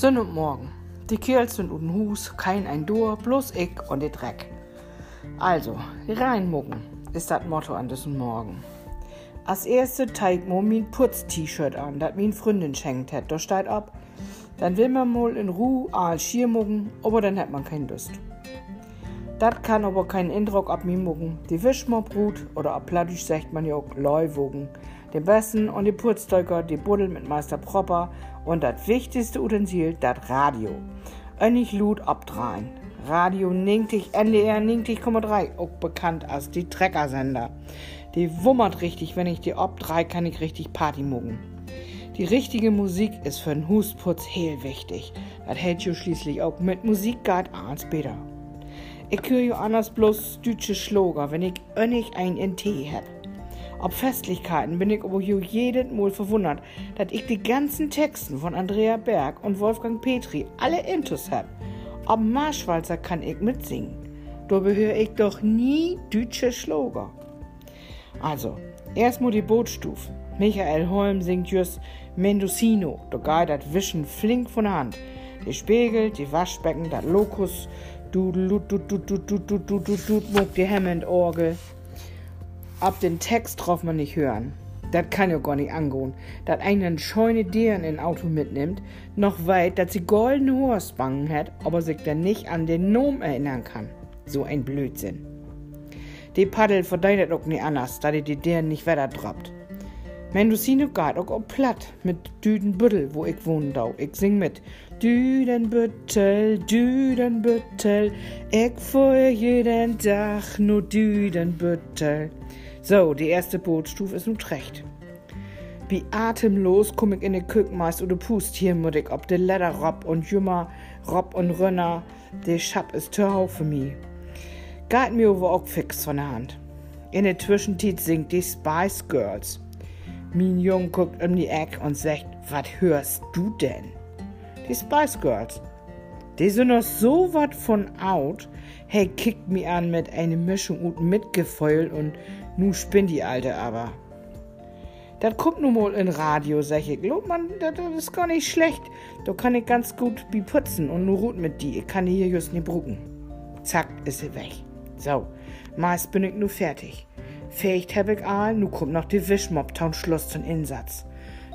Sinn und Morgen. Die Kerls sind un Hus, kein ein Dur, bloß ich und der Dreck. Also, reinmucken ist das Motto an diesem Morgen. Als erste teig mo mein Putz-T-Shirt an, dat min Freundin schenkt hat. Da steht ab, dann will man mal in Ruhe all Schier mucken, aber dann hat man kein Lust. Dat kann aber keinen Eindruck ab mir mucken. Die Wischmobrut oder ab Plattisch sagt man ja auch Leuwogen. Den Besten und die Purzdeuker, die Buddel mit Meister Propper und das wichtigste Utensil, das Radio. Önnig Lut abdrehen. Radio 90, NDR 90,3, auch bekannt als die Treckersender. Die wummert richtig, wenn ich die abdrei, kann ich richtig Party mucken. Die richtige Musik ist für den Husputz heel wichtig. Das hält jo schließlich auch mit Musik geht besser. Ich höre anders bloß deutsche Schloger, wenn ich önnig ein in Tee hab. Ob Festlichkeiten bin ich aber jeden Mal verwundert, dass ich die ganzen Texten von Andrea Berg und Wolfgang Petri alle intus hab. Ob Marschwalzer kann ich mitsingen. Da behöre ich doch nie deutsche Schloger. Also, erstmal die Bootstufe. Michael Holm singt just Mendocino. Da geht das Wischen flink von der Hand. Die Spiegel, die Waschbecken, das Lokus, du, du, du, du, du, du, du, du, du, du, die Hammond-Orgel ab den Text drauf man nicht hören. Das kann ja gar nicht angehen. dass einen scheune Deren in Auto mitnimmt, noch weit, dass sie goldene Horsbangen hat, aber sich dann nicht an den Nom erinnern kann. So ein Blödsinn. Die Paddel verdeiht auch nicht anders, da die die Deren nicht weiter droppt. Mendocino geht auch, auch platt mit Düdenbüttel, wo ich wohne da. Ich sing mit. Düdenbüttel, Düdenbüttel, ich fuhr jeden Tag nur Düdenbüttel. So, die erste Bootstufe ist nun recht. Wie atemlos komm ich in den Kükenmeist oder Pust hier ich ob de Leder rob und Jümmer, Rob und Rönner, de Schab ist Törhau für mi. Geht mir aber auch fix von der Hand. In der Zwischenzeit singt die Spice Girls. Min Jung guckt um die Eck und sagt, was hörst du denn? Die Spice Girls. Die sind noch so wat von out, hey, kickt mi an mit einer Mischung und Mitgefeul und Nu spinnt die Alte aber. Das kommt nun mal in Radio, sag ich. Lob man, das, ist gar nicht schlecht. Da kann ich ganz gut wie putzen und nur gut mit die. Ich kann die hier just nicht brucken. Zack, ist sie weg. So, meist bin ich nur fertig. Fähigt hab ich all, nu kommt noch die Wischmobtown Schluss zum Insatz.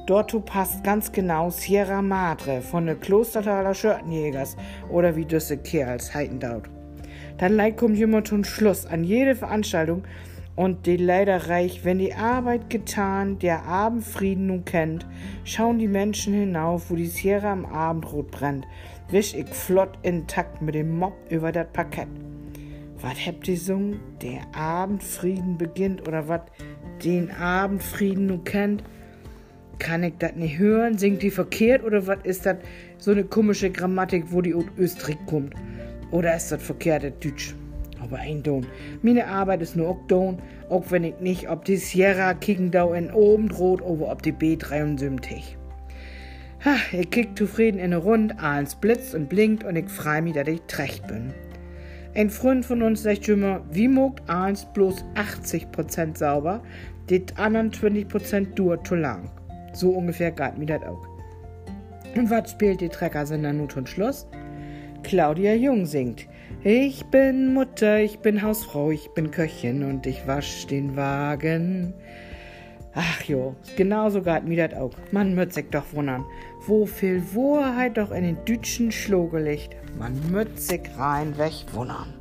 Dort passt ganz genau Sierra Madre von den Klostertaler Schürtenjägers oder wie düsse Kerls heiten dort. Dann leid kommt jemand zum Schluss an jede Veranstaltung und die leider reich, wenn die Arbeit getan, der Abendfrieden nun kennt, schauen die Menschen hinauf, wo die Sierra am Abendrot brennt, wisch ich flott intakt mit dem Mob über das Parkett. Was habt ihr sungen? Der Abendfrieden beginnt oder was den Abendfrieden nun kennt? Kann ich das nicht hören? Singt die verkehrt oder was ist das so eine komische Grammatik, wo die aus Österreich kommt? Oder ist das verkehrte Deutsch? Aber ein Don. Meine Arbeit ist nur auch Don, auch wenn ich nicht ob die Sierra kicken da in oben droht oder ob die B73. Ha, ich kick zufrieden in eine Rund, eins blitzt und blinkt und ich freu mich, dass ich trecht bin. Ein Freund von uns sagt immer, wie mogt eins bloß 80% sauber, die anderen 20% dauert zu lang. So ungefähr geht mir das auch. Und was spielt die Treckersender Nut und Schluss? Claudia Jung singt. Ich bin Mutter, ich bin Hausfrau, ich bin Köchin und ich wasch den Wagen. Ach jo, genauso geht mir das auch. Man mütz sich doch wundern, wo viel Wahrheit doch in den Dütschen Schlogelicht. Man mütz sich rein weg wundern.